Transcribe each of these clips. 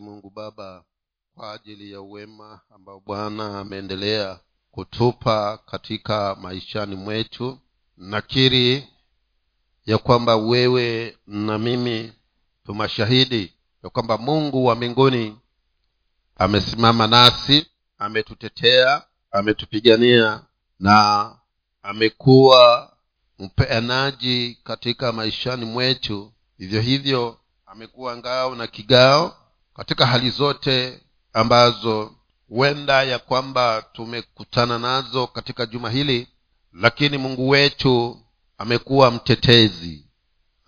mwenyezi mungu baba kwa ajili ya uwema ambao bwana ameendelea kutupa katika maishani mwetu. Nakiri ya kwamba wewe na mimi tumashahidi ya kwamba mungu wa mbinguni amesimama nasi ametutetea ametupigania na amekuwa mpeanaji katika maishani mwetu. Vivyo hivyo amekuwa ngao na kigao katika hali zote ambazo huenda ya kwamba tumekutana nazo katika juma hili lakini mungu wetu amekuwa mtetezi.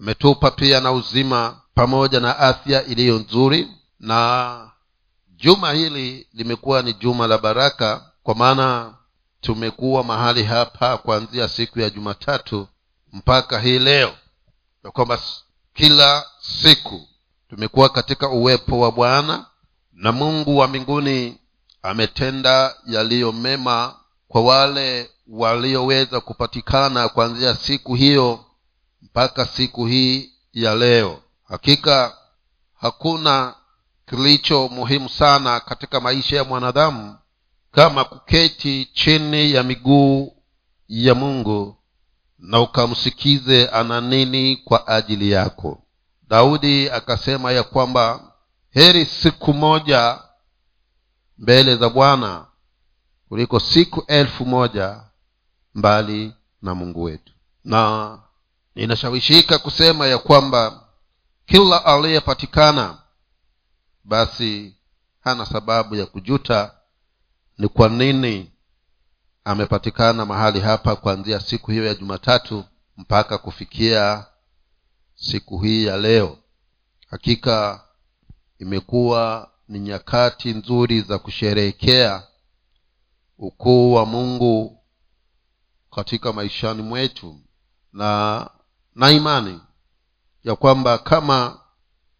Ametupa pia na uzima pamoja na afya iliyo nzuri na juma hili limekuwa ni juma la baraka kwa maana tumekuwa mahali hapa kuanzia siku ya jumatatu mpaka hii leo. Ya kwamba kila siku tumekuwa katika uwepo wa bwana na mungu wa mbinguni ametenda yaliyo mema kwa wale walioweza kupatikana kuanzia siku hiyo mpaka siku hii ya leo. Hakika hakuna kilicho muhimu sana katika maisha ya mwanadamu kama kuketi chini ya miguu ya mungu na ukamsikize ana nini kwa ajili yako daudi akasema ya kwamba heri siku moja mbele za bwana kuliko siku elfu moja mbali na mungu wetu. Na ninashawishika kusema ya kwamba kila aliyepatikana basi hana sababu ya kujuta ni kwa nini amepatikana mahali hapa kuanzia siku hiyo ya jumatatu mpaka kufikia siku hii ya leo. Hakika imekuwa ni nyakati nzuri za kusherehekea ukuu wa mungu katika maishani mwetu na na imani ya kwamba kama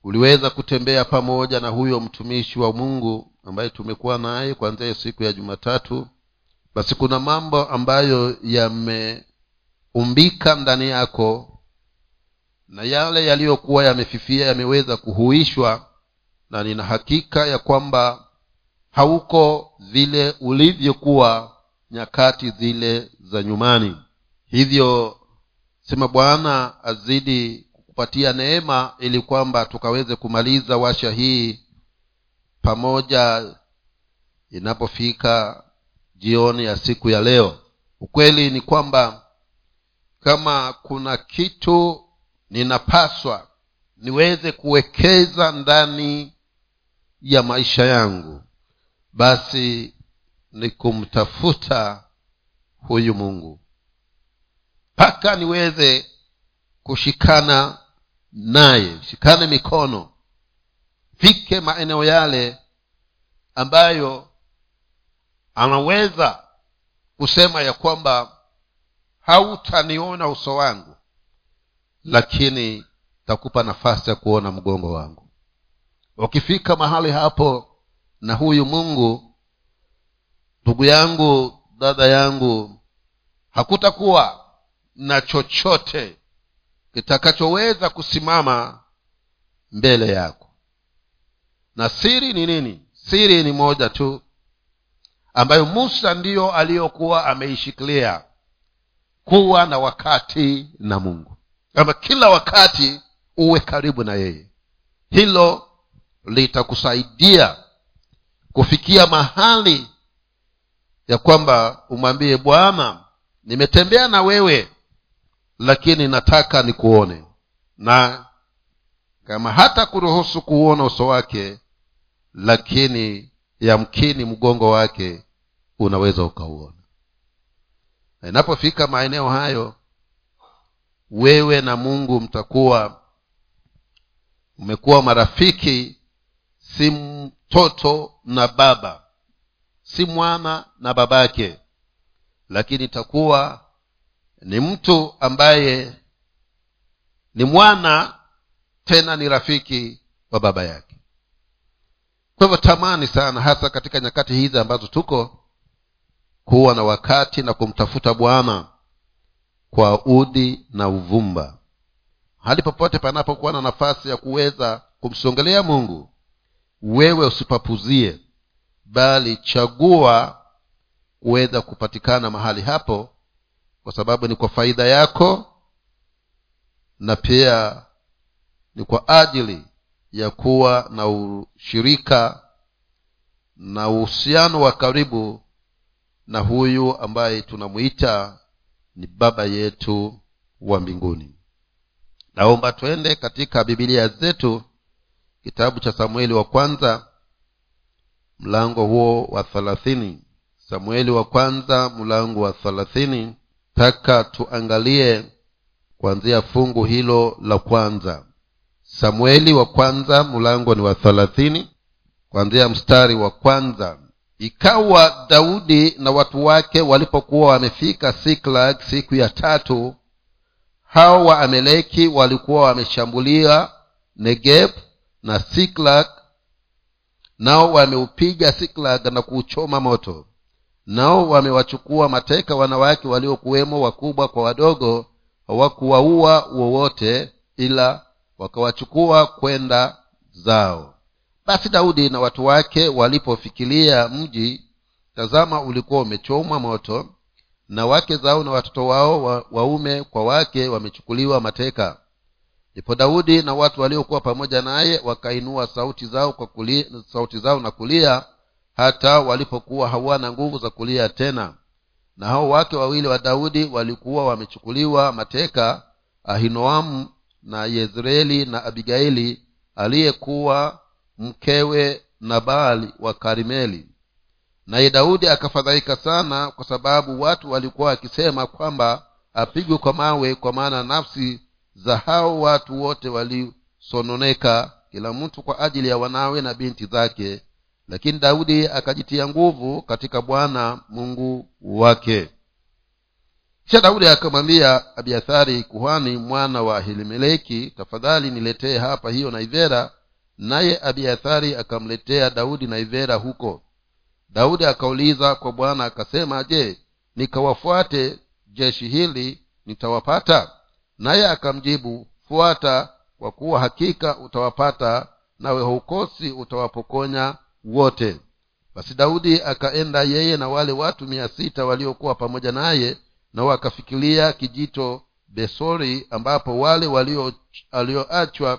uliweza kutembea pamoja na huyo mtumishi wa mungu ambaye tumekuwa naye kuanzia siku ya jumatatu basi kuna mambo ambayo yameumbika ndani yako na yale yaliyokuwa yamefifia yameweza kuhuishwa na nina hakika ya kwamba hauko vile ulivyokuwa nyakati zile za nyumani. Hivyo sema bwana azidi kukupatia neema ili kwamba tukaweze kumaliza washa hii pamoja inapofika jioni ya siku ya leo. Ukweli ni kwamba kama kuna kitu ninapaswa niweze kuwekeza ndani ya maisha yangu. Basi ni kumtafuta huyu mungu. Mpaka niweze kushikana naye shikane mikono fike maeneo yale ambayo anaweza kusema ya kwamba hautaniona uso wangu lakini takupa nafasi ya kuona mgongo wangu. Ukifika mahali hapo na huyu mungu ndugu yangu dada yangu hakutakuwa na chochote kitakachoweza kusimama mbele yako. Na siri ni nini? Siri ni moja tu ambayo musa ndiyo aliyokuwa ameishikilia kuwa na wakati na mungu kama kila wakati uwe karibu na yeye. Hilo litakusaidia kufikia mahali ya kwamba umwambie bwana nimetembea na wewe lakini nataka nikuone. Na kama hata kuruhusu kuuona uso wake lakini yamkini mgongo wake unaweza ukauona. Na inapofika maeneo hayo wewe na mungu mtakuwa umekuwa marafiki si mtoto na baba si mwana na babake lakini itakuwa ni mtu ambaye ni mwana tena ni rafiki wa baba yake. Kwa hivyo tamani sana hasa katika nyakati hizi ambazo tuko kuwa na wakati na kumtafuta bwana kwa udi na uvumba. Hali popote panapokuwa na nafasi ya kuweza kumsongelea mungu wewe usipapuzie bali chagua kuweza kupatikana mahali hapo kwa sababu ni kwa faida yako na pia ni kwa ajili ya kuwa na ushirika na uhusiano wa karibu na huyu ambaye tunamwita ni baba yetu wa mbinguni. Naomba twende katika bibilia zetu kitabu cha samueli wa kwanza mlango huo wa thelathini samueli wa kwanza mlango wa thelathini taka tuangalie kuanzia fungu hilo la kwanza. Samueli wa kwanza mlango ni wa thelathini kuanzia mstari wa kwanza ikawa daudi na watu wake walipokuwa wamefika siklag siku ya tatu hao wa ameleki walikuwa wameshambulia negeb na siklag nao wameupiga siklag na kuuchoma moto. Nao wamewachukua mateka wanawake waliokuwemo wakubwa kwa wadogo hawakuwaua wowote ila wakawachukua kwenda zao basi daudi na watu wake walipofikilia mji tazama ulikuwa umechomwa moto na wake zao na watoto wao wa, waume kwa wake wamechukuliwa mateka. Ndipo daudi na watu waliokuwa pamoja naye wakainua sauti zao kwa kulia, sauti zao na kulia hata walipokuwa hawana nguvu za kulia tena. Na hao wake wawili wa daudi walikuwa wamechukuliwa mateka ahinoamu na yezreeli na abigaili aliyekuwa mkewe nabali wa karimeli naye daudi akafadhaika sana kwa sababu watu walikuwa wakisema kwamba apigwe kwa mawe kwa maana nafsi za hao watu wote walisononeka kila mtu kwa ajili ya wanawe na binti zake. Lakini daudi akajitia nguvu katika bwana mungu wake. Kisha daudi akamwambia abiathari kuhani mwana wa hilimeleki tafadhali niletee hapa hiyo naivera naye abiathari akamletea daudi naivera huko. Daudi akauliza kwa bwana akasema je nikawafuate jeshi hili nitawapata? Naye akamjibu fuata kwa kuwa hakika utawapata nawe haukosi utawapokonya wote. Basi daudi akaenda yeye na wale watu mia sita waliokuwa pamoja naye na wakafikilia kijito besori ambapo wale walioachwa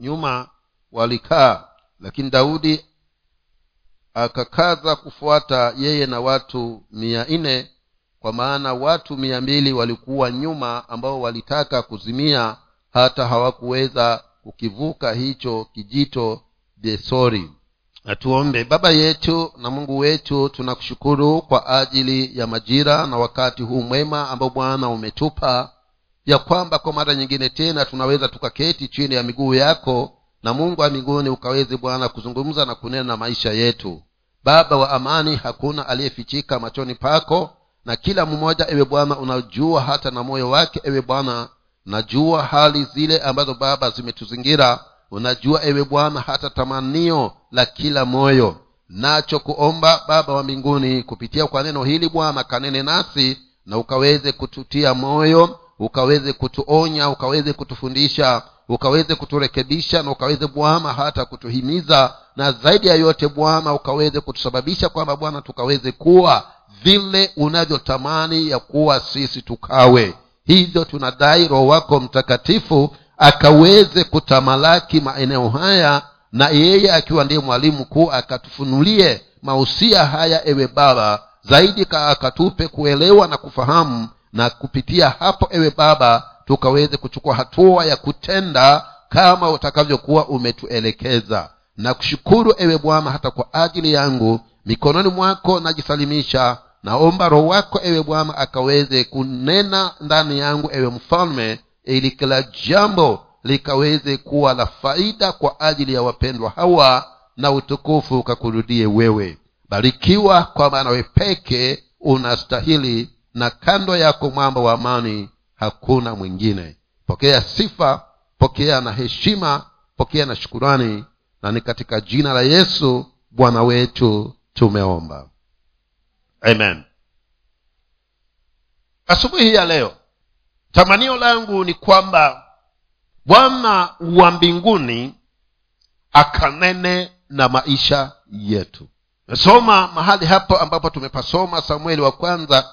nyuma walikaa. Lakini daudi akakaza kufuata yeye na watu mia nne kwa maana watu mia mbili walikuwa nyuma ambao walitaka kuzimia hata hawakuweza kukivuka hicho kijito besori. Na tuombe. Baba yetu na mungu wetu tunakushukuru kwa ajili ya majira na wakati huu mwema ambao bwana umetupa ya kwamba kwa mara nyingine tena tunaweza tukaketi chini ya miguu yako na mungu wa mbinguni ukaweze bwana kuzungumza na kunena na maisha yetu. Baba wa amani hakuna aliyefichika machoni pako na kila mmoja ewe bwana unajua hata na moyo wake ewe bwana najua hali zile ambazo baba zimetuzingira. Unajua ewe bwana hata tamanio la kila moyo. Nacho kuomba baba wa mbinguni kupitia kwa neno hili bwana kanene nasi na ukaweze kututia moyo ukaweze kutuonya ukaweze kutufundisha ukaweze kuturekebisha na ukaweze bwana hata kutuhimiza na zaidi ya yote bwana ukaweze kutusababisha kwamba bwana tukaweze kuwa vile unavyotamani ya kuwa sisi tukawe. Hivyo tunadai roho wako mtakatifu akaweze kutamalaki maeneo haya na yeye akiwa ndiye mwalimu mkuu akatufunulie mausia haya ewe baba zaidi akatupe kuelewa na kufahamu na kupitia hapo ewe baba tukaweze kuchukua hatua ya kutenda kama utakavyokuwa umetuelekeza. Na kushukuru ewe bwana hata kwa ajili yangu mikononi mwako najisalimisha. Naomba roho wako ewe bwana akaweze kunena ndani yangu ewe mfalme ili kila jambo likaweze kuwa la faida kwa ajili ya wapendwa hawa na utukufu ukakurudie wewe. Barikiwa kwa maana wepeke unastahili na kando yako mwamba wa amani hakuna mwingine. Pokea sifa pokea na heshima pokea na shukurani na ni katika jina la yesu bwana wetu tumeomba. Amen. Asubuhi ya leo tamanio langu ni kwamba bwana wa mbinguni akanene na maisha yetu. Mesoma mahali hapo ambapo tumepasoma samueli wa kwanza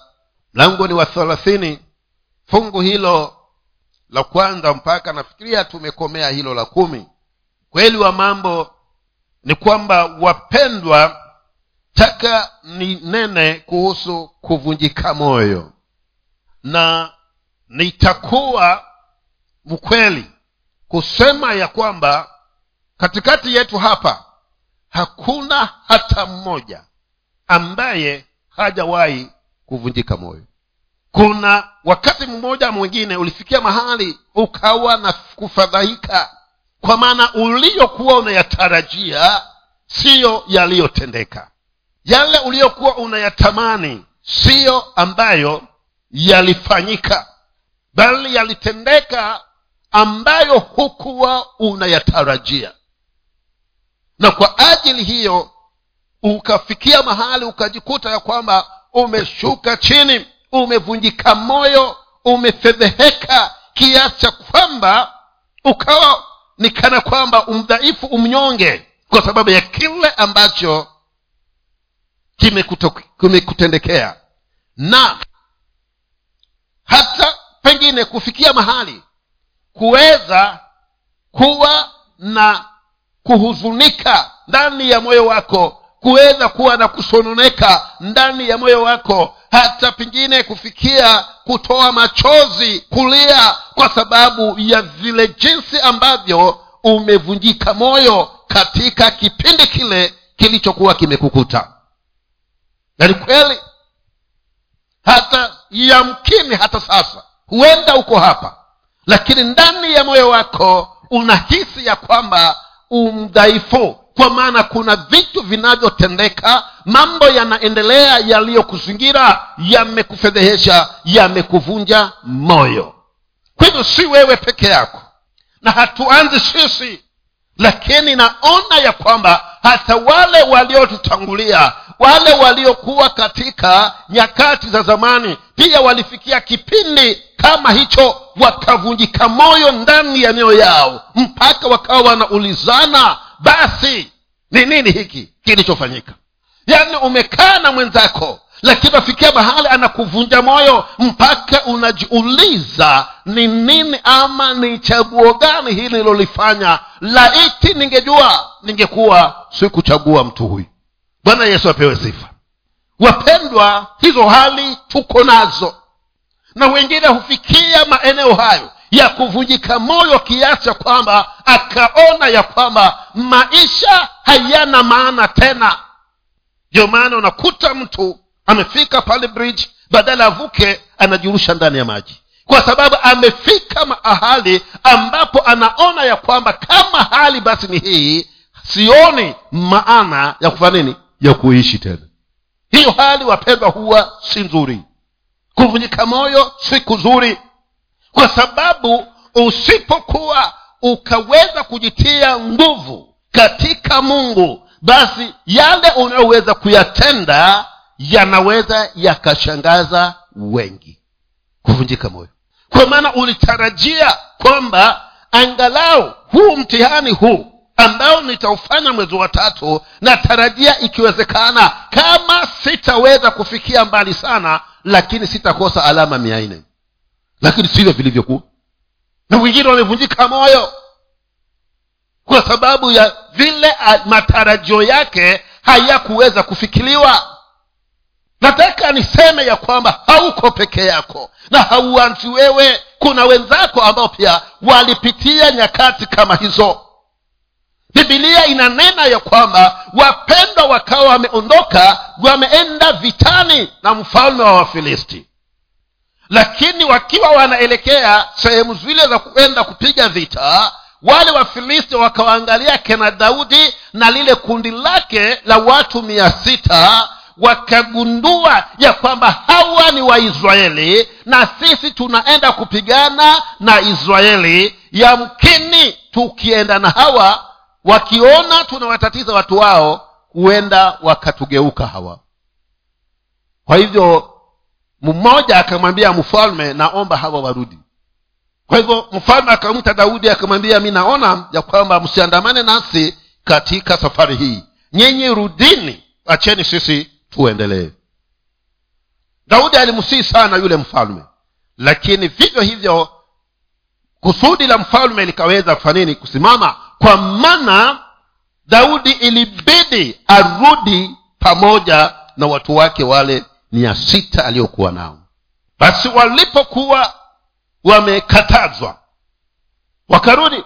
mlango ni wa thelathini fungu hilo la kwanza mpaka nafikiria tumekomea hilo la kumi. Kweli wa mambo ni kwamba wapendwa taka ni nene kuhusu kuvunjika moyo. Na nitakuwa mkweli kusema ya kwamba katikati yetu hapa hakuna hata mmoja ambaye hajawahi kuvunjika moyo kuna wakati mmoja mwingine ulifikia mahali ukawa na kufadhaika. Kwa maana uliyokuwa unayatarajia siyo yaliyotendeka. Yale uliyokuwa unayatamani siyo ambayo yalifanyika. Bali yalitendeka ambayo hukuwa unayatarajia. Na kwa ajili hiyo ukafikia mahali ukajikuta ya kwamba umeshuka chini umevunjika moyo umefedheheka kiasi cha kwamba ukawa ni kana kwamba umdhaifu umnyonge kwa sababu ya kile ambacho kimekutendekea. Na hata pengine kufikia mahali kuweza kuwa na kuhuzunika ndani ya moyo wako kuweza kuwa na kusononeka ndani ya moyo wako hata pengine kufikia kutoa machozi kulia kwa sababu ya vile jinsi ambavyo umevunjika moyo katika kipindi kile kilichokuwa kimekukuta. Na ni kweli hata yamkini hata sasa huenda uko hapa lakini ndani ya moyo wako unahisi ya kwamba umdhaifu kwa maana kuna vitu vinavyotendeka mambo yanaendelea yaliyokuzingira yamekufedhehesha yamekuvunja moyo. Kwa hivyo si wewe peke yako na hatuanzi sisi lakini naona ya kwamba hata wale waliotutangulia wale waliokuwa katika nyakati za zamani pia walifikia kipindi kama hicho wakavunjika moyo ndani ya mioyo yao mpaka wakawa wanaulizana basi ni nini hiki kilichofanyika? Yaani umekaa na mwenzako lakini wafikia mahali anakuvunja moyo mpaka unajiuliza ni nini ama ni chaguo gani hili lilolifanya. Laiti ningejua ningekuwa sikuchagua mtu huyu. Bwana yesu apewe sifa. Wapendwa hizo hali tuko nazo. Na wengine hufikia maeneo hayo ya kuvunjika moyo kiasi cha kwamba akaona ya kwamba maisha hayana maana tena. Ndio maana unakuta mtu amefika pale bridge badala avuke anajirusha ndani ya maji. Kwa sababu amefika mahali ambapo anaona ya kwamba kama hali basi ni hii sioni maana ya kufanya nini? Ya kuishi tena. Hiyo hali wapendwa huwa si nzuri. Kuvunjika moyo si kuzuri kwa sababu usipokuwa ukaweza kujitia nguvu katika mungu basi yale unayoweza kuyatenda yanaweza yakashangaza wengi. Kuvunjika moyo. Kwa maana ulitarajia kwamba angalau huu mtihani huu ambao nitaufanya mwezi wa tatu natarajia ikiwezekana kama sitaweza kufikia mbali sana lakini sitakosa alama mia nne lakini sivyo vilivyokuwa. Na wengine wamevunjika moyo. Kwa sababu ya vile matarajio yake hayakuweza kufikiliwa. Nataka niseme ya kwamba hauko peke yako na hauanzi wewe. Kuna wenzako ambao pia walipitia nyakati kama hizo. Bibilia inanena ya kwamba wapendwa wakawa wameondoka wameenda vitani na mfalme wa wafilisti lakini wakiwa wanaelekea sehemu zile za kuenda kupiga vita wale wafilisti wakawaangalia kena daudi na lile kundi lake la watu mia sita wakagundua ya kwamba hawa ni waisraeli na sisi tunaenda kupigana na israeli. Yamkini tukienda na hawa wakiona tunawatatiza watu wao huenda wakatugeuka hawa. Kwa hivyo mmoja akamwambia mfalme naomba hawa warudi. Kwa hivyo mfalme akamwita daudi akamwambia mi naona ya kwamba msiandamane nasi katika safari hii. Nyinyi rudini acheni sisi tuendelee. Daudi alimsii sana yule mfalme lakini vivyo hivyo kusudi la mfalme likaweza kufanini kusimama. Kwa maana daudi ilibidi arudi pamoja na watu wake wale mia sita aliyokuwa nao. Basi walipokuwa wamekatazwa wakarudi.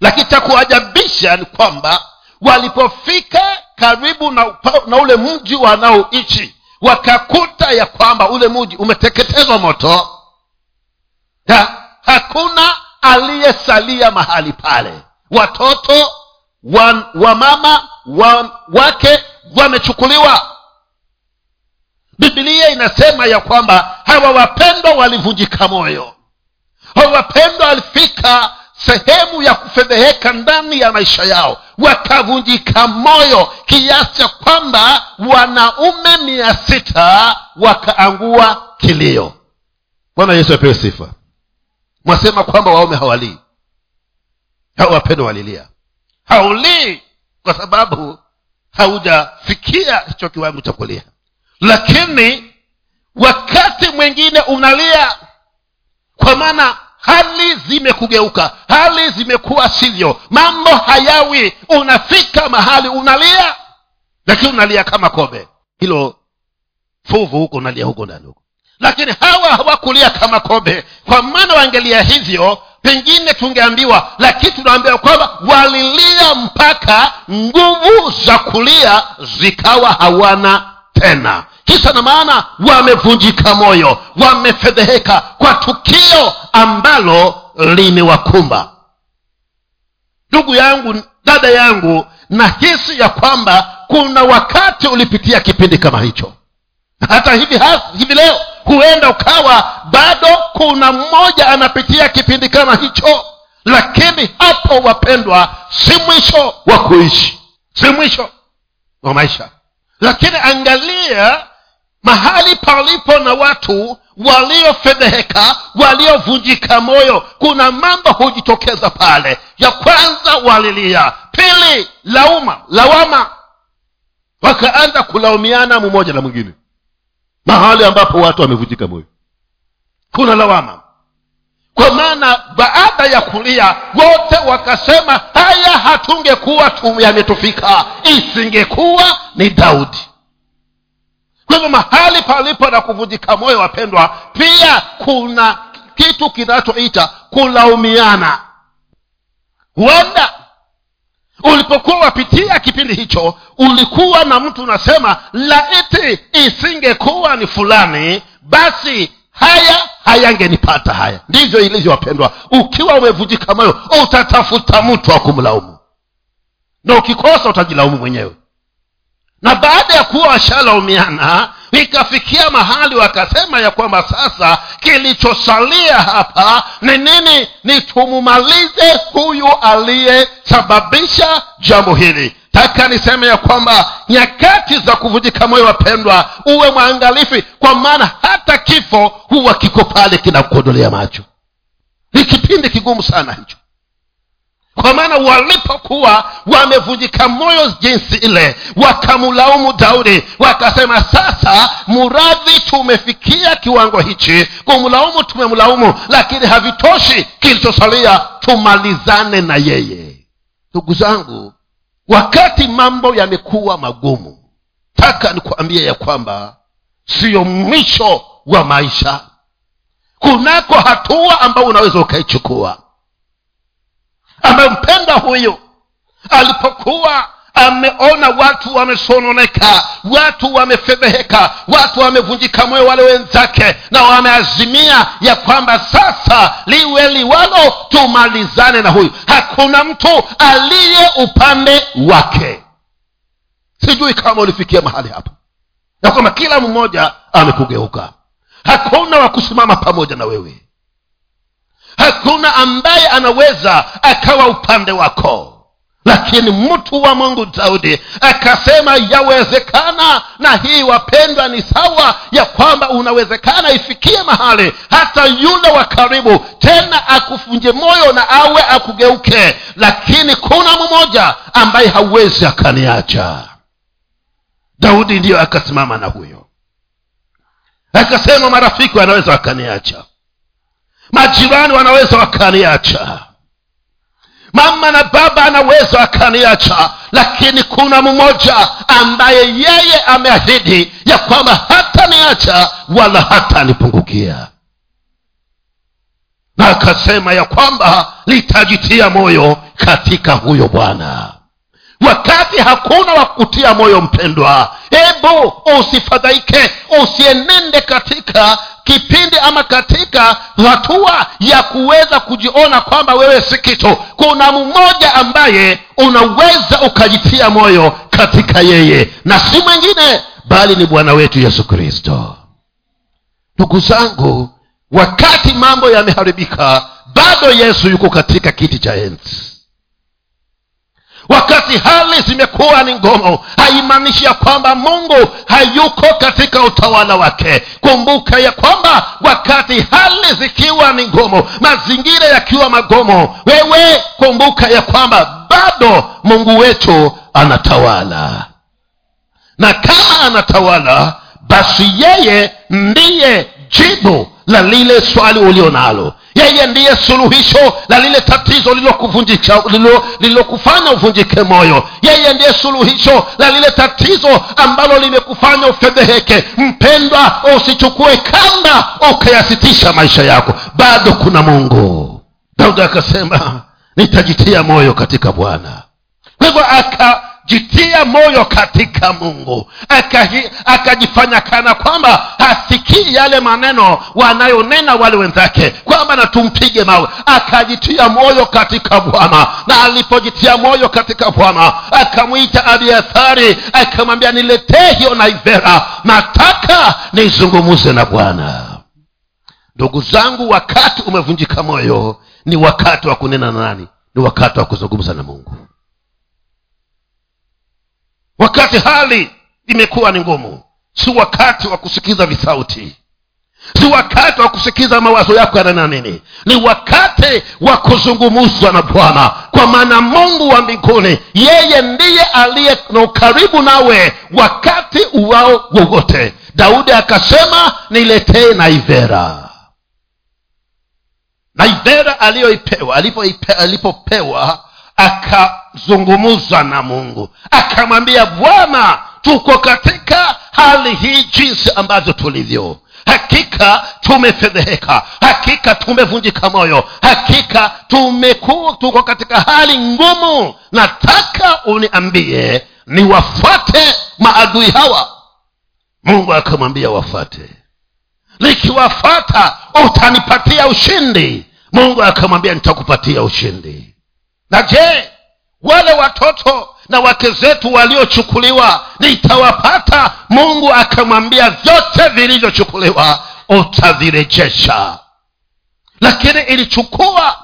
Lakini cha kuajabisha ni kwamba walipofika karibu na, na ule mji wanaoishi wakakuta ya kwamba ule mji umeteketezwa moto ha, hakuna aliyesalia mahali pale. Watoto wa, mama wa, wake wamechukuliwa bibilia inasema ya kwamba hawa wapendwa walivunjika moyo. Hawa wapendwa walifika sehemu ya kufedheheka ndani ya maisha yao. Wakavunjika moyo kiasi cha kwamba wanaume mia sita wakaangua kilio. Bwana yesu apewe sifa. Mwasema kwamba waume hawalii. Hawa wapendwa walilia. Haulii kwa sababu haujafikia hicho kiwango cha kulia lakini wakati mwingine unalia kwa maana hali zimekugeuka hali zimekuwa sivyo mambo hayawi. Unafika mahali unalia lakini unalia kama kobe. Hilo fuvu huko unalia huko ndani huko. Lakini hawa hawakulia kama kobe. Kwa maana wangelia hivyo pengine tungeambiwa lakini tunaambiwa kwamba walilia mpaka nguvu za kulia zikawa hawana tena. Kisa na maana wamevunjika moyo wamefedheheka kwa tukio ambalo limewakumba ndugu yangu dada yangu nahisi ya kwamba kuna wakati ulipitia kipindi kama hicho. Hata hivi hivi leo huenda ukawa bado kuna mmoja anapitia kipindi kama hicho. Lakini hapo wapendwa si mwisho wa kuishi. Si mwisho wa maisha lakini angalia mahali palipo na watu waliofedheheka waliovunjika moyo kuna mambo hujitokeza pale. Ya kwanza walilia. Pili lauma lawama. Wakaanza kulaumiana mmoja na mwingine. Mahali ambapo watu wamevunjika moyo. Kuna lawama kwa maana baada ya kulia wote wakasema haya hatungekuwa yametufika isingekuwa ni daudi. Kwa hivyo mahali palipo na kuvunjika moyo wapendwa pia kuna kitu kinachoita kulaumiana. Huenda ulipokuwa wapitia kipindi hicho ulikuwa na mtu unasema laiti isingekuwa ni fulani basi haya hayangenipata haya. Ndivyo ilivyo wapendwa. Ukiwa umevunjika moyo utatafuta mtu wa kumlaumu. Na ukikosa utajilaumu mwenyewe. Na baada ya kuwa washalaumiana ikafikia mahali wakasema ya kwamba sasa kilichosalia hapa ni nini? Ni tumumalize huyu aliyesababisha jambo hili taka niseme ya kwamba nyakati za kuvunjika moyo wapendwa uwe mwangalifi kwa maana hata kifo huwa kiko pale kinakuondolea macho. Ni kipindi kigumu sana hicho. Kwa maana walipokuwa wamevunjika moyo jinsi ile wakamlaumu daudi wakasema sasa muradhi tumefikia kiwango hichi kumlaumu tumemlaumu lakini havitoshi kilichosalia tumalizane na yeye. Ndugu zangu wakati mambo yamekuwa magumu taka nikuambie ya kwamba siyo mwisho wa maisha. Kunako hatua ambayo unaweza ukaichukua. Ambayo mpenda huyu alipokuwa ameona watu wamesononeka watu wamefedheheka watu wamevunjika moyo wale wenzake na wameazimia ya kwamba sasa liwe liwalo tumalizane na huyu. Hakuna mtu aliye upande wake. Sijui kama ulifikia mahali hapa ya kwamba kila mmoja amekugeuka. Hakuna wa kusimama pamoja na wewe. Hakuna ambaye anaweza akawa upande wako lakini mtu wa mungu daudi akasema yawezekana na hii wapendwa ni sawa ya kwamba unawezekana ifikie mahali hata yule wa karibu tena akufunje moyo na awe akugeuke. Lakini kuna mmoja ambaye hauwezi akaniacha. Daudi ndiyo akasimama na huyo. Akasema marafiki wanaweza wakaniacha. Majirani wanaweza wakaniacha mama na baba anaweza akaniacha lakini kuna mmoja ambaye yeye ameahidi ya kwamba hataniacha wala hatanipungukia. Na akasema ya kwamba litajitia moyo katika huyo bwana wakati hakuna wa kutia moyo mpendwa hebu usifadhaike usienende katika kipindi ama katika hatua ya kuweza kujiona kwamba wewe si kitu. Kuna mmoja ambaye unaweza ukajitia moyo katika yeye na si mwingine bali ni bwana wetu yesu kristo. Ndugu zangu wakati mambo yameharibika bado yesu yuko katika kiti cha enzi wakati hali zimekuwa ni ngomo haimaanishi ya kwamba mungu hayuko katika utawala wake. Kumbuka ya kwamba wakati hali zikiwa ni ngomo mazingira yakiwa magomo wewe kumbuka ya kwamba bado mungu wetu anatawala. Na kama anatawala basi yeye ndiye jibu la lile swali ulio nalo. Yeye ndiye suluhisho la lile tatizo lililokufanya uvunjike moyo. Yeye ndiye suluhisho la lile tatizo ambalo limekufanya ufedheheke. Mpendwa usichukue kamba ukayasitisha maisha yako. Bado kuna mungu. Daudi akasema nitajitia moyo katika bwana. Kwa hivyo aka jitia moyo katika mungu. Akajifanya kana kwamba hasikii yale maneno wanayonena wale wenzake kwamba na tumpige mawe. Akajitia moyo katika bwana. Na alipojitia moyo katika bwana akamwita abiathari akamwambia niletee hiyo naivera. Nataka nizungumuze na bwana. Ndugu zangu wakati umevunjika moyo ni wakati wa kunena na nani? Ni wakati wa kuzungumza na mungu wakati hali imekuwa ni ngumu si wakati wa kusikiza visauti. Si wakati wa kusikiza mawazo yako yanana nini. Ni wakati wa kuzungumuzwa na bwana. Kwa maana mungu wa mbinguni yeye ndiye aliye na ukaribu nawe wakati uwao wowote. Daudi akasema niletee naivera. Naivera aliyoipewa alipopewa akazungumza na mungu. Akamwambia bwana tuko katika hali hii jinsi ambavyo tulivyo. Hakika tumefedheheka. Hakika tumevunjika moyo. Hakika tumekuwa tuko katika hali ngumu. Nataka uniambie niwafuate maadui hawa. Mungu akamwambia wafuate nikiwafata utanipatia ushindi. Mungu akamwambia nitakupatia ushindi na je wale watoto na wake zetu waliochukuliwa nitawapata? Mungu akamwambia vyote vilivyochukuliwa utavirejesha. Lakini ilichukua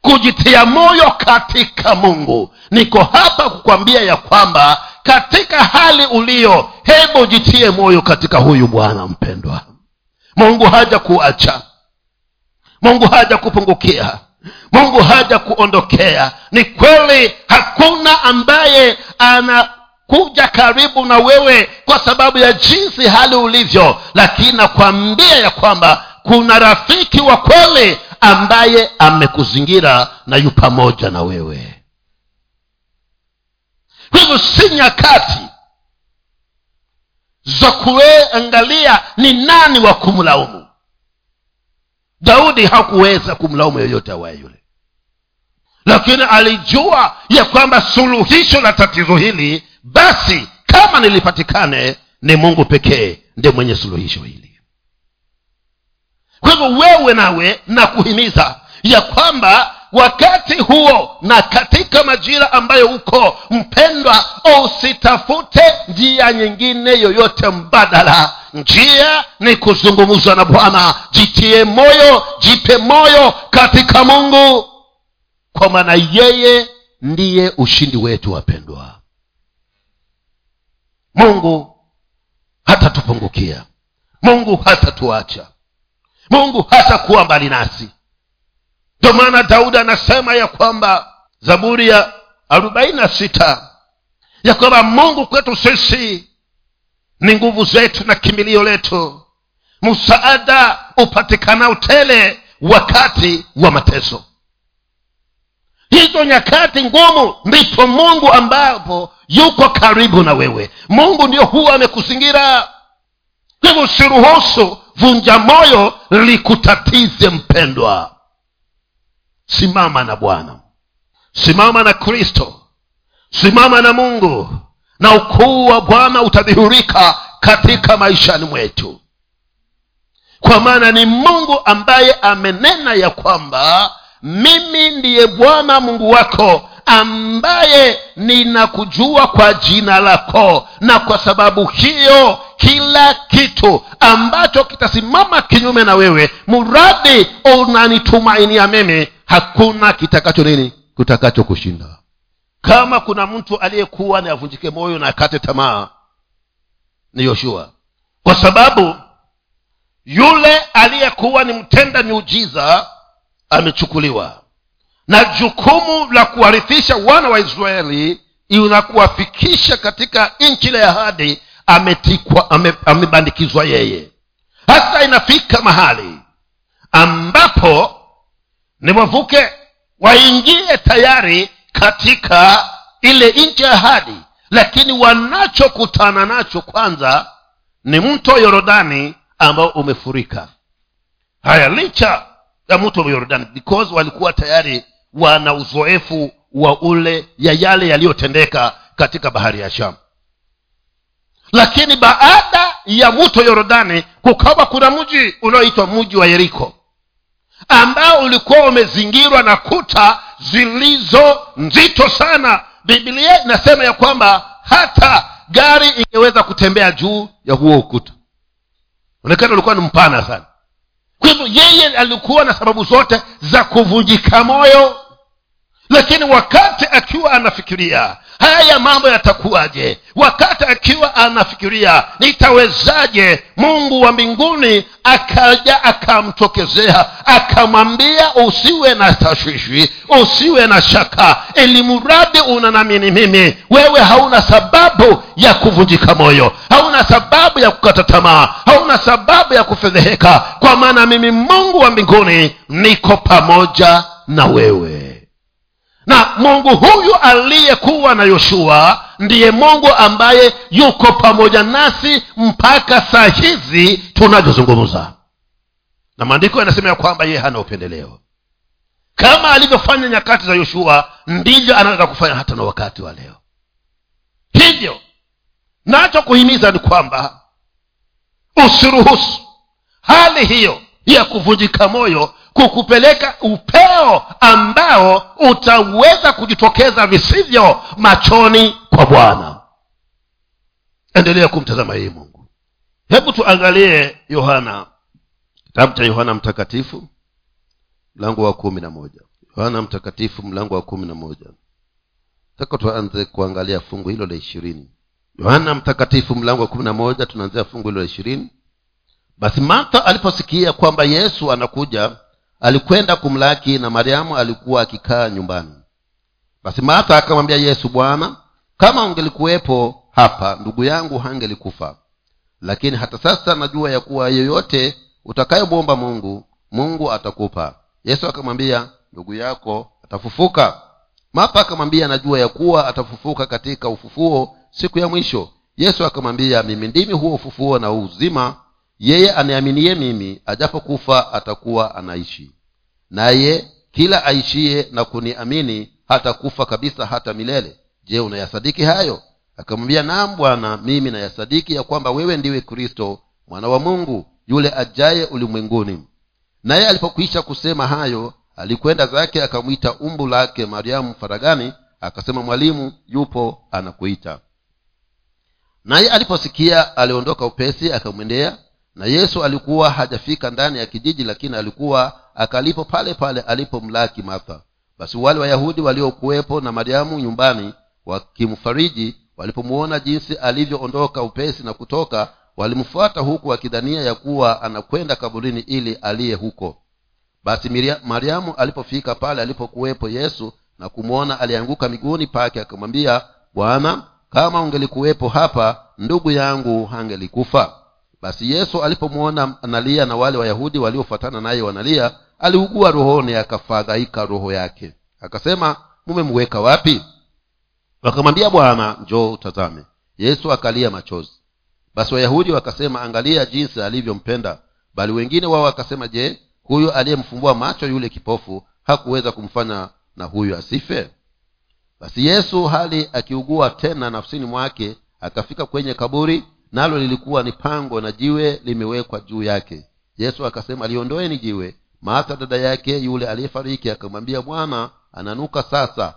kujitia moyo katika mungu. Niko hapa kukwambia ya kwamba katika hali uliyo hebu jitie moyo katika huyu bwana mpendwa. Mungu haja kuacha mungu haja kupungukia mungu haja kuondokea. Ni kweli hakuna ambaye anakuja karibu na wewe kwa sababu ya jinsi hali ulivyo lakini nakwambia ya kwamba kuna rafiki wa kweli ambaye amekuzingira na yu pamoja na wewe. Hivyo si nyakati za kuangalia ni nani wa kumlaumu. Daudi hakuweza kumlaumu yoyote awaye yule lakini alijua ya kwamba suluhisho la tatizo hili basi kama nilipatikane ni mungu pekee ndiye mwenye suluhisho hili. Kwa hivyo wewe nawe na kuhimiza ya kwamba wakati huo na katika majira ambayo uko mpendwa usitafute njia nyingine yoyote mbadala. Njia ni kuzungumzwa na bwana. Jitie moyo jipe moyo katika mungu kwa maana yeye ndiye ushindi wetu wapendwa. Mungu hatatupungukia. Mungu hatatuacha. Mungu hatakuwa mbali nasi. Ndio maana daudi anasema ya kwamba zaburi ya arobaini na sita ya kwamba mungu kwetu sisi ni nguvu zetu na kimbilio letu. Msaada upatikanao tele wakati wa mateso hizo nyakati ngumu ndipo mungu ambapo yuko karibu na wewe. Mungu ndio huwa amekuzingira hivyo usiruhusu vunja moyo likutatize mpendwa. Simama na bwana. Simama na kristo. Simama na mungu. Na ukuu wa bwana utadhihurika katika maishani mwetu. Kwa maana ni mungu ambaye amenena ya kwamba mimi ndiye bwana mungu wako ambaye ninakujua kwa jina lako. Na kwa sababu hiyo kila kitu ambacho kitasimama kinyume na wewe mradi unanitumainia mimi hakuna kitakacho nini kitakacho kushinda. Kama kuna mtu aliyekuwa ni avunjike moyo na akate tamaa ni yoshua. Kwa sababu yule aliyekuwa ni mtenda miujiza amechukuliwa. Na jukumu la kuwarithisha wana wa israeli na kuwafikisha katika nchi la ahadi hadi ametikwa ame, amebandikizwa yeye. Hata inafika mahali ambapo ni wavuke waingie tayari katika ile nchi ya ahadi. Lakini wanachokutana nacho kwanza ni mto yorodani ambao umefurika. Haya licha ya mto yordani because walikuwa tayari wana uzoefu wa ule ya yale yaliyotendeka katika bahari ya sham lakini baada ya mto yordani kukawa kuna mji unaoitwa mji wa yeriko ambao ulikuwa umezingirwa na kuta zilizo nzito sana. Biblia inasema ya kwamba hata gari ingeweza kutembea juu ya huo ukuta. Onekana ulikuwa ni mpana sana kwa hivyo yeye alikuwa na sababu zote za kuvunjika moyo. Lakini wakati akiwa anafikiria haya mambo yatakuwaje? Wakati akiwa anafikiria nitawezaje mungu wa mbinguni akaja akamtokezea akamwambia usiwe na tashwishwi usiwe na shaka ili mradi unanamini mimi wewe hauna sababu ya kuvunjika moyo hauna sababu ya kukata tamaa hauna sababu ya kufedheheka kwa maana mimi mungu wa mbinguni niko pamoja na wewe na mungu huyu aliyekuwa na yoshua ndiye mungu ambaye yuko pamoja nasi mpaka saa hizi tunavyozungumza. Na maandiko yanasema ya kwamba yeye hana upendeleo. Kama alivyofanya nyakati za yoshua ndivyo anaweza kufanya hata na wakati wa leo. Hivyo nacho kuhimiza ni kwamba usiruhusu hali hiyo ya kuvunjika moyo kukupeleka upeo ambao utaweza kujitokeza visivyo machoni kwa bwana. Endelea kumtazama yeye mungu. Hebu tuangalie yohana kitabu cha yohana mtakatifu mlango wa kumi na moja. Yohana mtakatifu mlango wa kumi na moja. Taka tuanze kuangalia fungu hilo la ishirini. Yohana mtakatifu mlango wa kumi na moja tunaanzia fungu hilo la ishirini basi martha aliposikia kwamba yesu anakuja alikwenda kumlaki na mariamu alikuwa akikaa nyumbani. Basi martha akamwambia yesu bwana kama ungelikuwepo hapa ndugu yangu hangelikufa. Lakini hata sasa najua ya kuwa yoyote utakayemwomba mungu mungu atakupa. Yesu akamwambia ndugu yako atafufuka. Martha akamwambia najua ya kuwa atafufuka katika ufufuo siku ya mwisho. Yesu akamwambia mimi ndimi huo ufufuo na uzima yeye aniaminie mimi ajapokufa atakuwa anaishi. Naye kila aishiye na kuniamini hata kufa kabisa hata milele. Je unayasadiki hayo? Akamwambia naam bwana mimi nayasadiki ya kwamba wewe ndiwe kristo mwana wa mungu yule ajaye ulimwenguni. Naye alipokwisha kusema hayo alikwenda zake akamwita umbu lake mariamu faragani akasema mwalimu yupo anakuita. Naye aliposikia aliondoka upesi akamwendea na yesu alikuwa hajafika ndani ya kijiji lakini alikuwa akalipo pale pale alipomlaki martha. Basi wale wayahudi waliokuwepo na mariamu nyumbani wakimfariji walipomwona jinsi alivyoondoka upesi na kutoka walimfuata huku wakidhania ya kuwa anakwenda kaburini ili aliye huko. Basi mariamu alipofika pale alipokuwepo yesu na kumwona alianguka miguuni pake akamwambia bwana kama ungelikuwepo hapa ndugu yangu hangelikufa basi yesu alipomwona analia na wale wayahudi waliofuatana naye wanalia aliugua rohoni akafadhaika roho yake. Akasema mumemweka wapi? Wakamwambia bwana njoo utazame. Yesu akalia machozi. Basi wayahudi wakasema angalia jinsi alivyompenda. Bali wengine wao wakasema je huyu aliyemfumbua macho yule kipofu hakuweza kumfanya na huyu asife? Basi yesu hali akiugua tena nafsini mwake akafika kwenye kaburi nalo lilikuwa ni pango na jiwe limewekwa juu yake. Yesu akasema liondoeni jiwe. Maata dada yake yule aliyefariki akamwambia bwana ananuka sasa.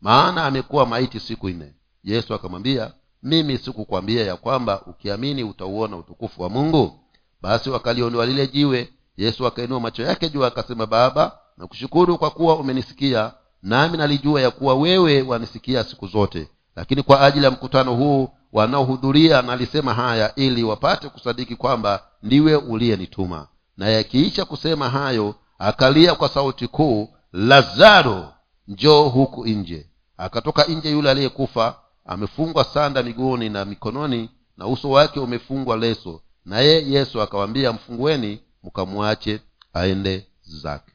Maana amekuwa maiti siku nne. Yesu akamwambia mimi sikukwambia ya kwamba ukiamini utauona utukufu wa mungu. Basi wakaliondoa lile jiwe. Yesu akainua macho yake juu akasema baba nakushukuru kwa kuwa umenisikia nami nalijua ya kuwa wewe wanisikia siku zote. Lakini kwa ajili ya mkutano huu wanaohudhuria nalisema haya ili wapate kusadiki kwamba ndiwe uliyenituma. Na yakiisha kusema hayo akalia kwa sauti kuu lazaro njoo huku nje. Akatoka nje yule aliyekufa amefungwa sanda miguuni na mikononi na uso wake umefungwa leso. Naye yesu akawambia mfungueni mkamwache aende zake.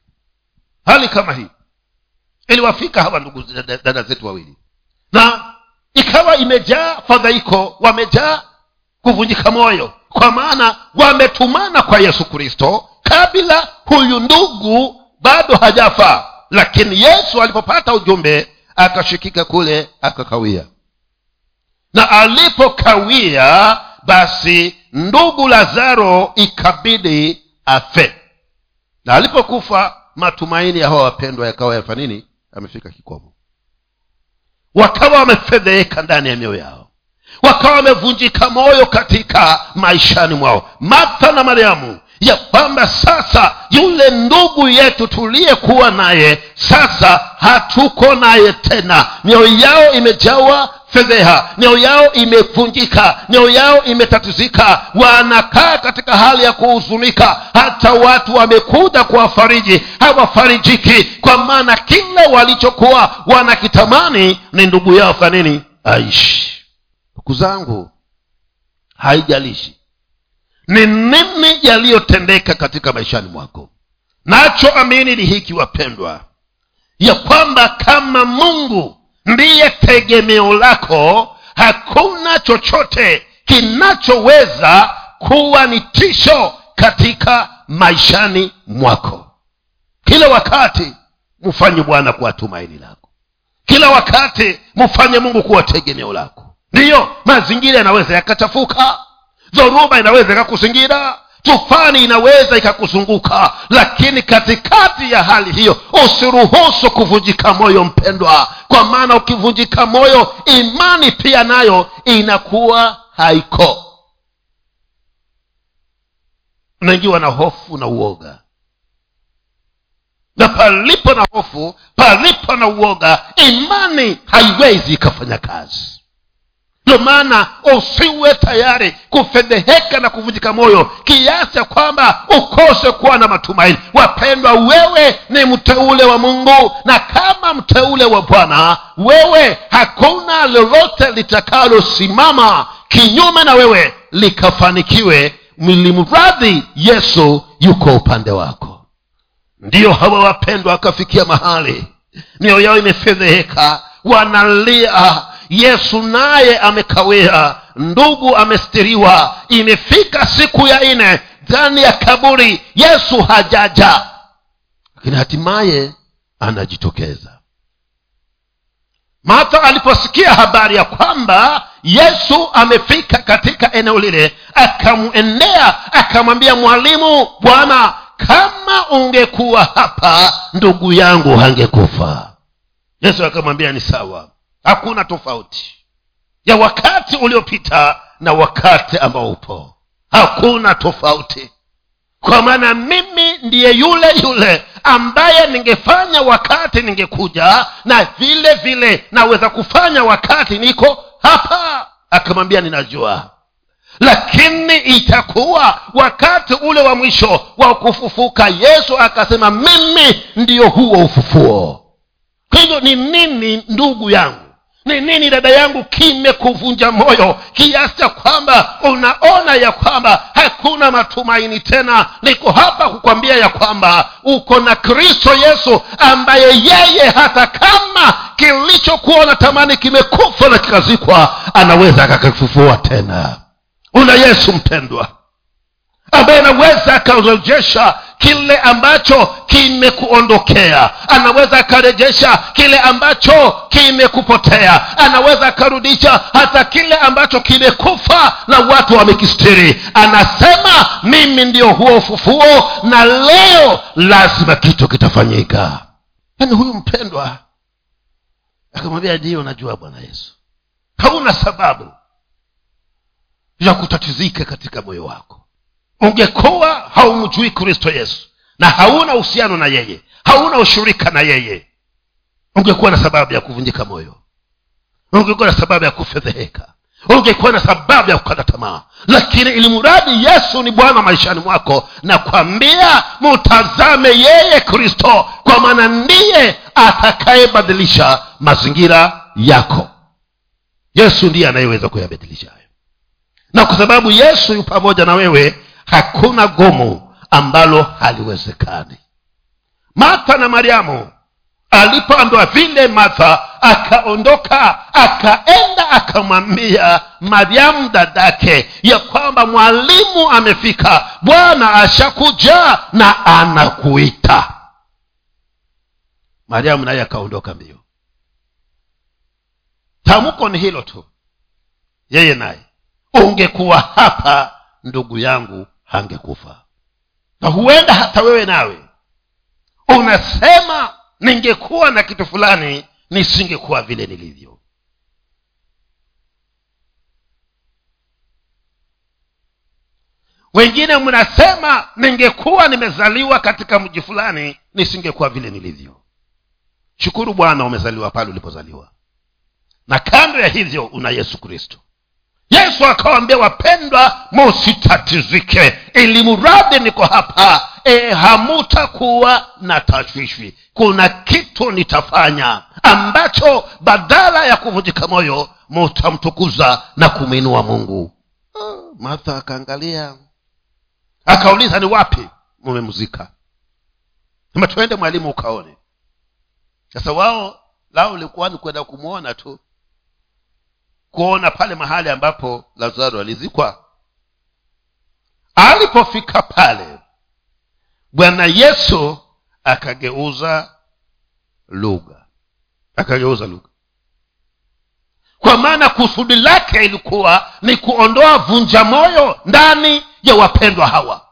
Hali kama hii iliwafika hawa ndugu dada zetu wawili. Na ikawa imejaa fadhaiko wamejaa kuvunjika moyo. Kwa maana wametumana kwa yesu kristo kabla huyu ndugu bado hajafa. Lakini yesu alipopata ujumbe akashikika kule akakawia. Na alipokawia basi ndugu lazaro ikabidi afe. Na alipokufa matumaini ya hawa wapendwa yakawa yafa nini amefika kikomo wakawa wamefedheeka ndani ya mioyo yao. Wakawa wamevunjika moyo katika maishani mwao. Martha na mariamu ya kwamba sasa yule ndugu yetu tuliyekuwa naye sasa hatuko naye tena. Mioyo yao imejawa fedheha. Mioyo yao imevunjika mioyo yao imetatizika. Wanakaa katika hali ya kuhuzunika. Hata watu wamekuja kuwafariji hawafarijiki. Kwa maana kila walichokuwa wanakitamani ni ndugu yao. Fanini aishi. Ndugu zangu haijalishi ni nini yaliyotendeka katika maishani mwako. Nachoamini ni hiki wapendwa ya kwamba kama mungu ndiye tegemeo lako. Hakuna chochote kinachoweza kuwa ni tisho katika maishani mwako. Kila wakati mfanye bwana kuwa tumaini lako. Kila wakati mfanye mungu kuwa tegemeo lako. Ndiyo mazingira yanaweza yakachafuka dhoruba inaweza ikakuzingira tufani inaweza ikakuzunguka lakini katikati ya hali hiyo usiruhusu kuvunjika moyo mpendwa. Kwa maana ukivunjika moyo imani pia nayo inakuwa haiko. Unaingiwa na hofu na uoga. Na palipo na hofu palipo na uoga imani haiwezi ikafanya kazi ndio maana usiwe tayari kufedheheka na kuvunjika moyo kiasi ya kwamba ukose kuwa na matumaini. Wapendwa wewe ni mteule wa mungu na kama mteule wa bwana wewe hakuna lolote litakalosimama kinyume na wewe likafanikiwe. Mlimradhi yesu yuko upande wako. Ndiyo hawa wapendwa wakafikia mahali. Mioyo yao imefedheheka wanalia yesu naye amekawia ndugu amestiriwa. Imefika siku ya nne ndani ya kaburi yesu hajaja. Lakini hatimaye anajitokeza. Martha aliposikia habari ya kwamba yesu amefika katika eneo lile akamwendea akamwambia mwalimu bwana kama ungekuwa hapa ndugu yangu hangekufa. Yesu akamwambia ni sawa hakuna tofauti ya wakati uliopita na wakati ambao upo. Hakuna tofauti. Kwa maana mimi ndiye yule yule ambaye ningefanya wakati ningekuja na vile vile naweza kufanya wakati niko hapa. Akamwambia ninajua. Lakini itakuwa wakati ule wa mwisho wa kufufuka yesu akasema mimi ndiyo huo ufufuo. Kwa hivyo ni nini ndugu yangu ni nini dada yangu? Kimekuvunja moyo kiasi cha kwamba unaona ya kwamba hakuna matumaini tena. Niko hapa kukwambia ya kwamba uko na kristo yesu ambaye yeye hata kama kilichokuwa unatamani kimekufa na kikazikwa anaweza akakifufua tena. Una yesu mpendwa ambaye anaweza akarejesha kile ambacho kimekuondokea. Anaweza akarejesha kile ambacho kimekupotea. Anaweza akarudisha hata kile ambacho kimekufa na watu wamekistiri. Anasema mimi ndio huo ufufuo na leo lazima kitu kitafanyika. Yaani huyu mpendwa akamwambia ndio najua bwana yesu? Hauna sababu ya kutatizika katika moyo wako ungekuwa haumjui kristo yesu na hauna uhusiano na yeye hauna ushirika na yeye ungekuwa na sababu ya kuvunjika moyo ungekuwa na sababu ya kufedheheka ungekuwa na sababu ya kukata tamaa. Lakini ilimradi yesu ni bwana maishani mwako nakwambia mutazame yeye kristo kwa maana ndiye atakayebadilisha mazingira yako. Yesu ndiye anayeweza kuyabadilisha hayo. Na kwa sababu yesu yu pamoja na wewe hakuna gumu ambalo haliwezekani. Martha na mariamu alipoambiwa vile martha akaondoka akaenda akamwambia mariamu dadake ya kwamba mwalimu amefika bwana ashakuja na anakuita. Mariamu naye akaondoka mbio. Tamko ni hilo tu. Yeye naye ungekuwa hapa ndugu yangu hangekufa. Na huenda hata wewe nawe. Unasema ningekuwa na kitu fulani nisingekuwa vile nilivyo. Wengine mnasema ningekuwa nimezaliwa katika mji fulani nisingekuwa vile nilivyo. Shukuru bwana umezaliwa pale ulipozaliwa. Na kando ya hivyo una yesu kristo yesu akawambia wapendwa musitatizike ili mradi niko hapa e, hamutakuwa na tashwishwi kuna kitu nitafanya ambacho badala ya kuvunjika moyo mutamtukuza na kumwinua mungu. Oh, martha akaangalia. Akauliza ni wapi mumemzika ma twende mwalimu ukaone. Sasa wao lao ulikuwa ni kwenda kumwona tu kuona pale mahali ambapo lazaro alizikwa. Alipofika pale bwana yesu akageuza lugha. Akageuza lugha. Kwa maana kusudi lake ilikuwa ni kuondoa vunja moyo ndani ya wapendwa hawa.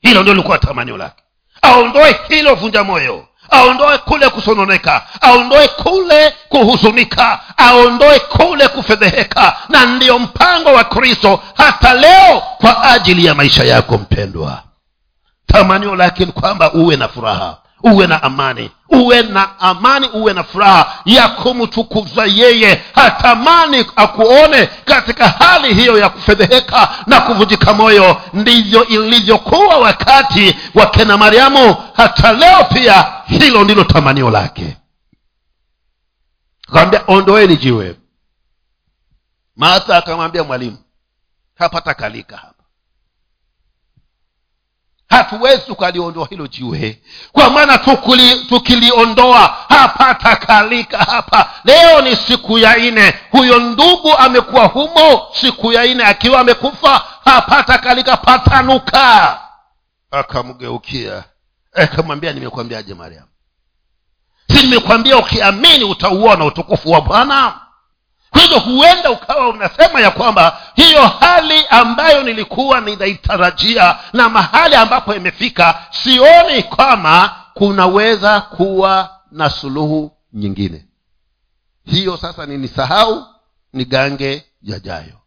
Hilo ndio ilikuwa tamanio lake. Aondoe hilo vunja moyo aondoe kule kusononeka. Aondoe kule kuhuzunika. Aondoe kule kufedheheka. Na ndiyo mpango wa kristo hata leo kwa ajili ya maisha yako mpendwa. Tamanio lake ni kwamba uwe na furaha uwe na amani. Uwe na amani uwe na furaha ya kumtukuza yeye. Hatamani akuone katika hali hiyo ya kufedheheka na kuvunjika moyo. Ndivyo ilivyokuwa wakati wa kena mariamu. Hata leo pia hilo ndilo tamanio lake. Akamwambia ondoeni jiwe. Martha akamwambia mwalimu hapata kalika hapa hatuwezi tukaliondoa hilo jiwe. Kwa maana tukiliondoa hapatakalika hapa. Leo ni siku ya nne huyo ndugu amekuwa humo siku ya nne akiwa amekufa hapatakalika patanuka. Akamgeukia. Akamwambia nimekwambiaje mariamu? Si nimekwambia ukiamini utauona utukufu wa bwana kwa huenda ukawa unasema ya kwamba hiyo hali ambayo nilikuwa ninaitarajia na mahali ambapo imefika sioni kama kunaweza kuwa na suluhu nyingine. Hiyo sasa ninisahau ni gange yajayo.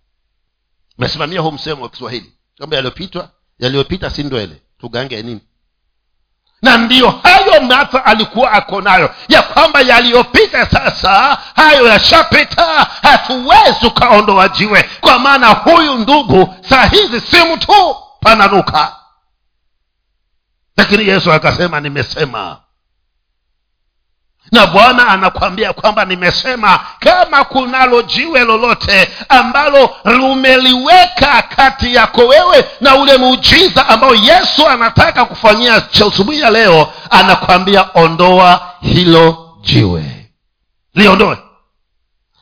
Mesimamia huu msemo wa kiswahili. Kwamba yaliyopitwa yaliyopita si ndwele. Tugange nini na ndiyo hayo martha alikuwa ako nayo ya kwamba yaliyopita sasa hayo yashapita hatuwezi ukaondoa jiwe kwa maana huyu ndugu saa hizi si mtu pananuka. Lakini yesu akasema nimesema na bwana anakwambia kwamba nimesema kama kunalo jiwe lolote ambalo lumeliweka kati yako wewe na ule muujiza ambao yesu anataka kufanyia asubuhi ya leo anakwambia ondoa hilo jiwe. Liondoe.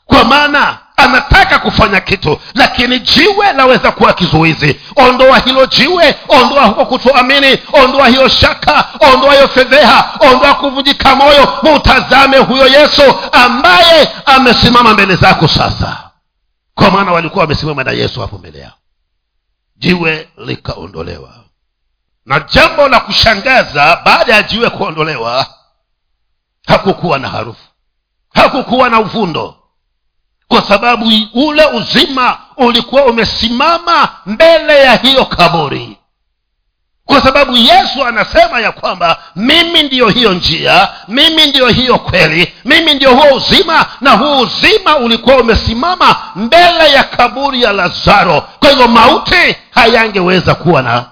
Kwa maana anataka kufanya kitu lakini jiwe laweza kuwa kizuizi. Ondoa hilo jiwe ondoa huko kutoamini ondoa hiyo shaka ondoa hiyo fedheha ondoa kuvunjika moyo. Mutazame huyo yesu ambaye amesimama mbele zako sasa. Kwa maana walikuwa wamesimama na yesu hapo mbele yao. Jiwe likaondolewa. Na jambo la kushangaza baada ya jiwe kuondolewa hakukuwa na harufu. Hakukuwa na uvundo kwa sababu ule uzima ulikuwa umesimama mbele ya hiyo kaburi. Kwa sababu yesu anasema ya kwamba mimi ndiyo hiyo njia mimi ndiyo hiyo kweli mimi ndiyo huo uzima na huu uzima ulikuwa umesimama mbele ya kaburi ya lazaro. Kwa hivyo mauti hayangeweza kuwa na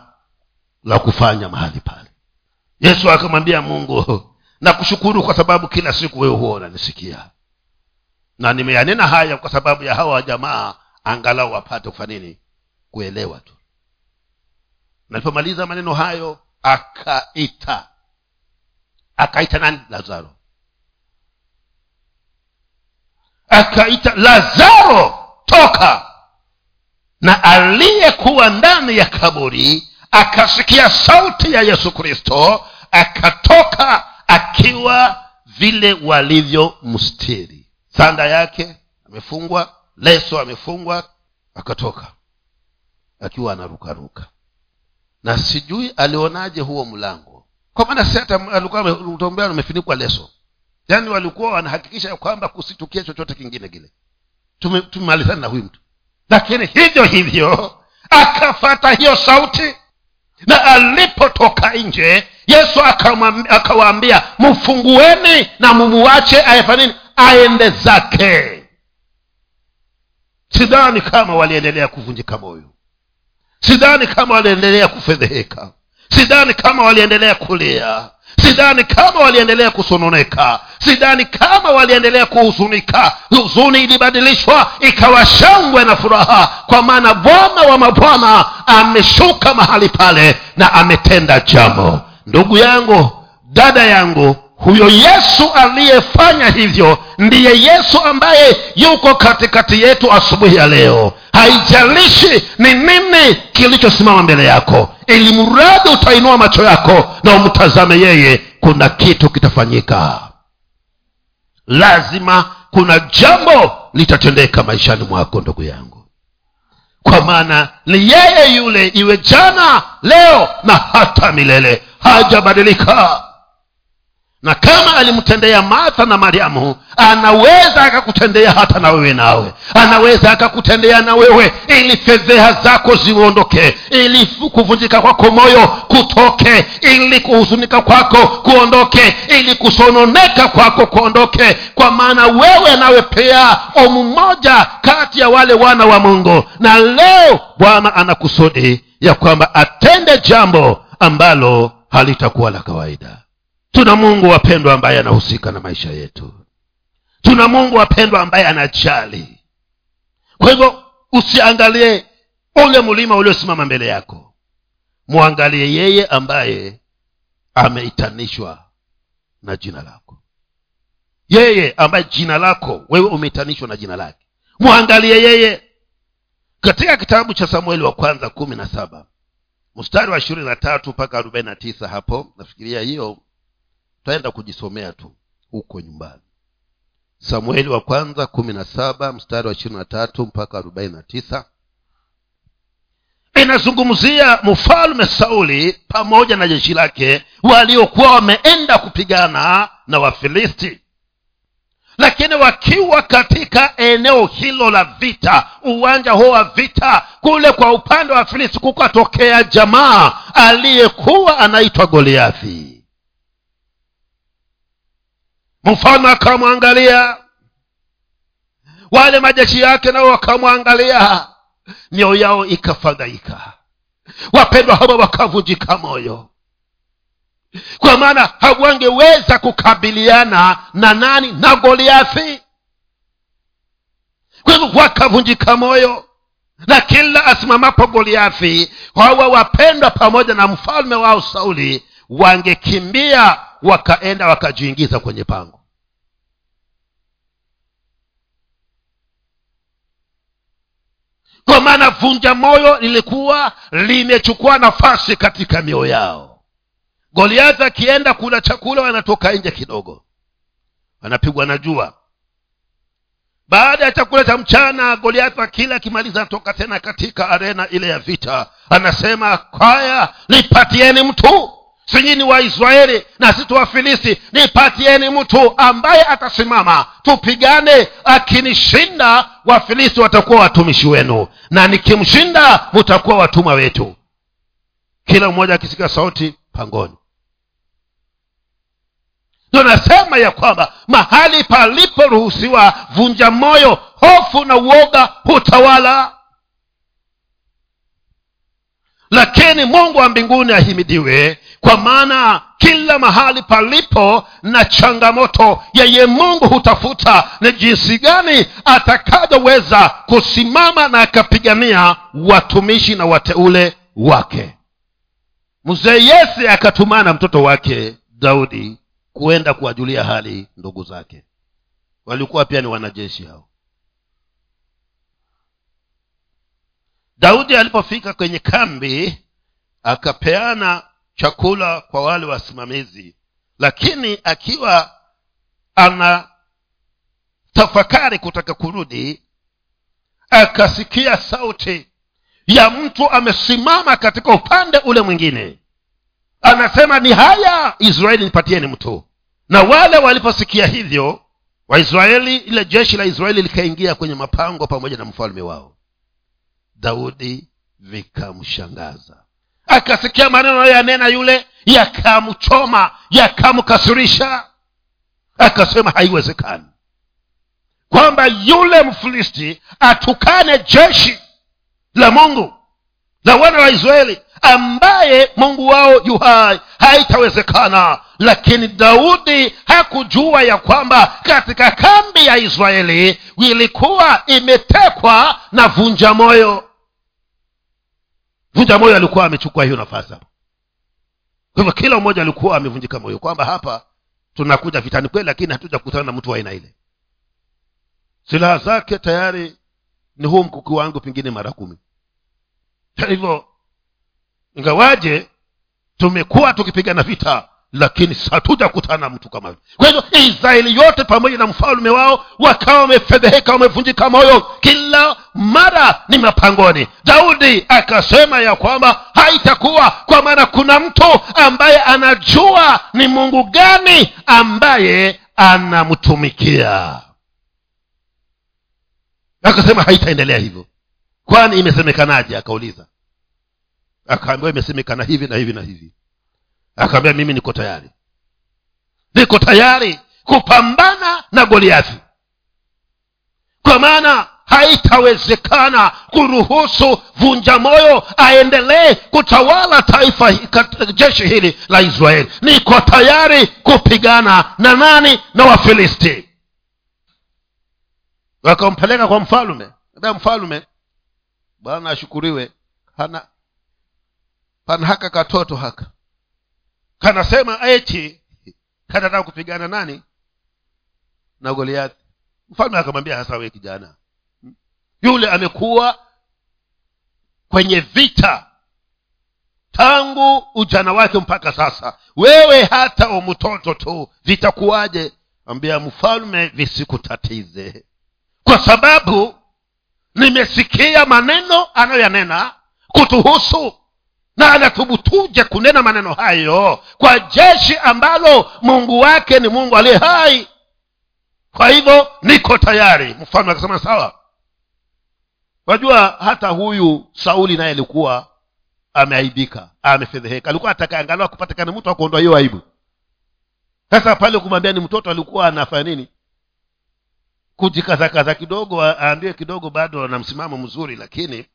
la kufanya mahali pale. Yesu akamwambia mungu nakushukuru kwa sababu kila siku wewe huwa unanisikia na nimeyanena haya kwa sababu ya hawa jamaa angalau wapate kufanya nini? Kuelewa tu. Nalipomaliza maneno hayo akaita. Akaita nani? Lazaro. Akaita lazaro toka. Na aliyekuwa ndani ya kaburi akasikia sauti ya yesu kristo akatoka akiwa vile walivyomstiri sanda yake amefungwa leso amefungwa akatoka akiwa anarukaruka. Na sijui alionaje huo mlango. Kwa maana si hata alikuwa amefunikwa leso. Yaani walikuwa wanahakikisha kwamba kusitukie chochote kingine kile. Tumemalizana na huyu mtu. Lakini hivyo hivyo akafata hiyo sauti na alipotoka nje yesu akawaambia mfungueni na mumuwache ayefanini aende zake. Sidhani kama waliendelea kuvunjika moyo. Sidhani kama waliendelea kufedheheka. Sidhani kama waliendelea kulia. Sidhani kama waliendelea kusononeka. Sidhani kama waliendelea kuhuzunika. Huzuni ilibadilishwa ikawa shangwe na furaha kwa maana bwana wa mabwana ameshuka mahali pale na ametenda jambo. Ndugu yangu dada yangu huyo yesu aliyefanya hivyo ndiye yesu ambaye yuko katikati yetu asubuhi ya leo. Haijalishi ni nini kilichosimama mbele yako ili mradi utainua macho yako na umtazame yeye kuna kitu kitafanyika. Lazima kuna jambo litatendeka maishani mwako ndugu yangu. Kwa maana ni yeye yule iwe jana leo na hata milele. Hajabadilika na kama alimtendea martha na mariamu anaweza akakutendea hata na wewe nawe. Anaweza akakutendea na wewe ili fedheha zako ziondoke ili kuvunjika kwako moyo kutoke ili kuhuzunika kwako kuondoke ili kusononeka kwako kuondoke. Kwa maana wewe nawe pia mmoja kati ya wale wana wa mungu. Na leo bwana anakusudi ya kwamba atende jambo ambalo halitakuwa la kawaida tuna mungu wapendwa ambaye anahusika na maisha yetu. Tuna mungu wapendwa ambaye anajali. Kwa hivyo usiangalie ule mlima uliosimama mbele yako. Mwangalie yeye ambaye ameitanishwa na jina lako. Yeye ambaye jina lako wewe umeitanishwa na jina lake. Mwangalie yeye. Katika kitabu cha samueli wa kwanza kumi na saba mstari wa ishirini na tatu mpaka arobaini na tisa hapo nafikiria hiyo tutaenda kujisomea tu huko nyumbani. Samueli wa kwanza kumi na saba mstari wa ishirini na tatu mpaka arobaini na tisa. Inazungumzia mfalme sauli pamoja na jeshi lake waliokuwa wameenda kupigana na wafilisti. Lakini wakiwa katika eneo hilo la vita uwanja huo wa vita kule kwa upande wa filisti kukatokea jamaa aliyekuwa anaitwa goliathi mfalme akamwangalia. Wale majeshi yake nao wakamwangalia. Mioyo yao ikafadhaika. Wapendwa hawa wakavunjika moyo. Kwa maana hawangeweza kukabiliana na nani? Na goliathi. Kwa hivyo wakavunjika moyo. Na kila asimamapo goliathi hawa wapendwa pamoja na mfalme wao sauli wangekimbia wakaenda wakajiingiza kwenye pango kwa maana vunja moyo lilikuwa limechukua nafasi katika mioyo yao. Goliathi akienda kula chakula wanatoka nje kidogo. Wanapigwa na jua. Baada ya chakula cha mchana goliathi akila akimaliza anatoka tena katika arena ile ya vita. Anasema kwaya nipatieni mtu sinyini waisraeli na sisi wafilisti. Nipatieni mtu ambaye atasimama. Tupigane akinishinda wafilisti watakuwa watumishi wenu. Na nikimshinda mutakuwa watumwa wetu. Kila mmoja akisikia sauti pangoni. Tunasema ya kwamba mahali paliporuhusiwa vunja moyo hofu na uoga hutawala. Lakini mungu wa mbinguni ahimidiwe kwa maana kila mahali palipo na changamoto yeye mungu hutafuta ni jinsi gani atakavyoweza kusimama na akapigania watumishi na wateule wake. Mzee yese akatumana mtoto wake daudi kuenda kuwajulia hali ndugu zake. Walikuwa pia ni wanajeshi hao. Daudi alipofika kwenye kambi akapeana chakula kwa wale wasimamizi. Lakini akiwa ana tafakari kutaka kurudi akasikia sauti ya mtu amesimama katika upande ule mwingine. Anasema ni haya israeli nipatieni mtu. Na wale waliposikia hivyo waisraeli ile jeshi la israeli likaingia kwenye mapango pamoja na mfalme wao. Daudi vikamshangaza akasikia maneno yanena yule yakamchoma yakamkasirisha. Akasema haiwezekani kwamba yule mfilisti atukane jeshi la mungu la wana wa israeli ambaye mungu wao yu hai. Haitawezekana. Lakini daudi hakujua ya kwamba katika kambi ya israeli ilikuwa imetekwa na vunja moyo vunja moyo alikuwa amechukua hiyo nafasi hapo. Kwa hivyo kila mmoja alikuwa amevunjika moyo kwamba hapa tunakuja vitani kweli lakini hatuja kukutana na mtu wa aina ile. Silaha zake tayari ni huu mkuki wangu pengine mara kumi. Hivyo ingawaje tumekuwa tukipigana vita lakini hatujakutana mtu kama kwa hivyo israeli yote pamoja na mfalme wao wakawa wamefedheheka wamevunjika moyo. Kila mara ni mapangoni. Daudi akasema ya kwamba haitakuwa kwa maana kuna mtu ambaye anajua ni mungu gani ambaye anamtumikia. Akasema haitaendelea hivyo. Kwani imesemekanaje? akauliza. Akaambiwa imesemekana hivi na hivi na hivi akaambia mimi niko tayari. Niko tayari kupambana na goliathi. Kwa maana haitawezekana kuruhusu vunja moyo aendelee kutawala taifa jeshi hili la israeli. Niko tayari kupigana na nani? Na wafilisti. Wakampeleka kwa mfalume. Da mfalume. Bwana ashukuriwe. Hana pana haka katoto haka kanasema eti kanataka kupigana nani? Na goliathi mfalme akamwambia hasa we kijana yule amekuwa kwenye vita tangu ujana wake mpaka sasa. Wewe hata umtoto tu vitakuwaje? Ambia mfalme visikutatize. Kwa sababu nimesikia maneno anayoyanena kutuhusu na anathubutuje kunena maneno hayo kwa jeshi ambalo mungu wake ni mungu aliye hai. Kwa hivyo niko tayari. Mfalme akasema sawa. Wajua hata huyu sauli naye alikuwa ameaibika amefedheheka. Alikuwa atakaangalia kupatikana mtu akuondoa hiyo aibu. Sasa pale kumwambia ni mtoto alikuwa anafanya nini? Kujikazakaza kidogo aambie kidogo bado ana msimamo mzuri lakini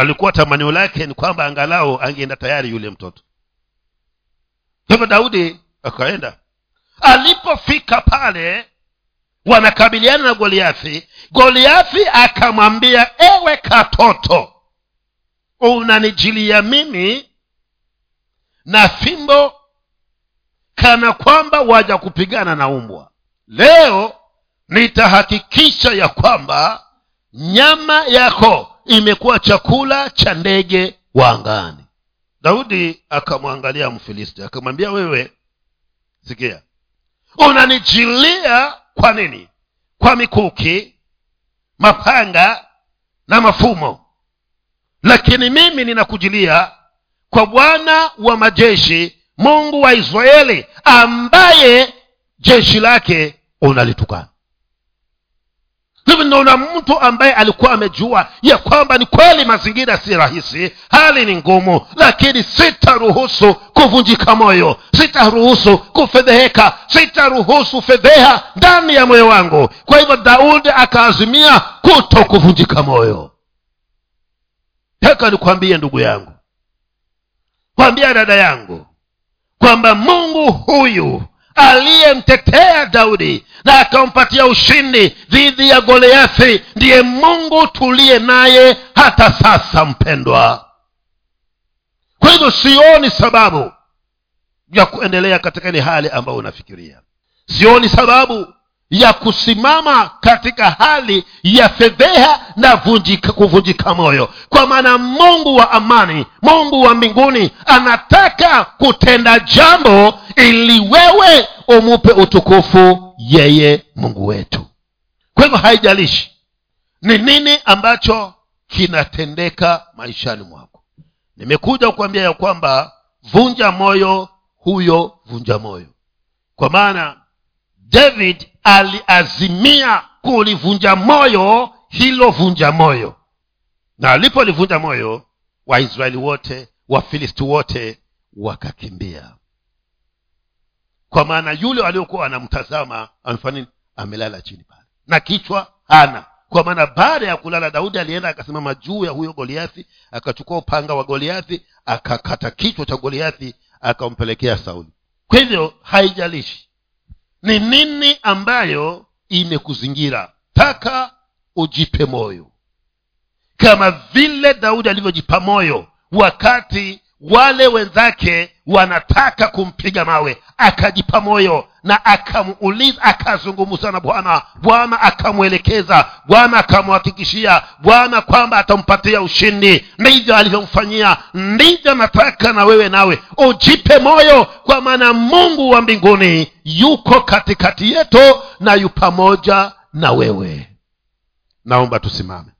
alikuwa tamanio lake ni kwamba angalau angeenda tayari yule mtoto. Hivyo daudi akaenda. Alipofika pale wanakabiliana na goliathi. Goliathi akamwambia ewe katoto unanijilia mimi na fimbo kana kwamba waja kupigana na umbwa. Leo nitahakikisha ya kwamba nyama yako imekuwa chakula cha ndege wa angani. Daudi akamwangalia mfilisti akamwambia wewe sikia unanijilia kwa nini? Kwa mikuki mapanga na mafumo. Lakini mimi ninakujilia kwa bwana wa majeshi mungu wa israeli ambaye jeshi lake unalitukana hivi naona mtu ambaye alikuwa amejua ya kwamba ni kweli mazingira si rahisi. Hali ni ngumu lakini sitaruhusu kuvunjika moyo. Sitaruhusu kufedheheka. Sitaruhusu fedheha ndani ya moyo wangu. Kwa hivyo daudi akaazimia kuto kuvunjika moyo. Taka nikwambie ndugu yangu. Kwambia dada yangu. Kwamba mungu huyu aliyemtetea daudi na akampatia ushindi dhidi ya goliathi ndiye mungu tuliye naye hata sasa mpendwa. Kwa hivyo sioni sababu ya kuendelea katika ile hali ambayo unafikiria. Sioni sababu ya kusimama katika hali ya fedheha na vunjika, kuvunjika moyo. Kwa maana mungu wa amani mungu wa mbinguni anataka kutenda jambo ili wewe umupe utukufu yeye mungu wetu. Kwa hivyo haijalishi ni nini ambacho kinatendeka maishani mwako. Nimekuja kukwambia ya kwamba vunja moyo huyo vunja moyo. Kwa maana david aliazimia kulivunja moyo hilo vunja moyo. Na alipolivunja moyo waisraeli wote wafilisti wote wakakimbia. Kwa maana yule waliokuwa wanamtazama amefanya amelala chini pale. Na kichwa hana. Kwa maana baada ya kulala daudi alienda akasimama juu ya huyo goliathi akachukua upanga wa goliathi akakata kichwa cha goliathi akampelekea sauli. Kwa hivyo haijalishi ni nini ambayo imekuzingira? Taka ujipe moyo. Kama vile daudi alivyojipa moyo wakati wale wenzake wanataka kumpiga mawe. Akajipa moyo na akamuuliza akazungumza na bwana. Bwana akamwelekeza bwana akamhakikishia bwana kwamba atampatia ushindi. Ndivyo alivyomfanyia ndivyo nataka na wewe nawe. Ujipe moyo kwa maana mungu wa mbinguni yuko katikati yetu na yu pamoja na wewe. Naomba tusimame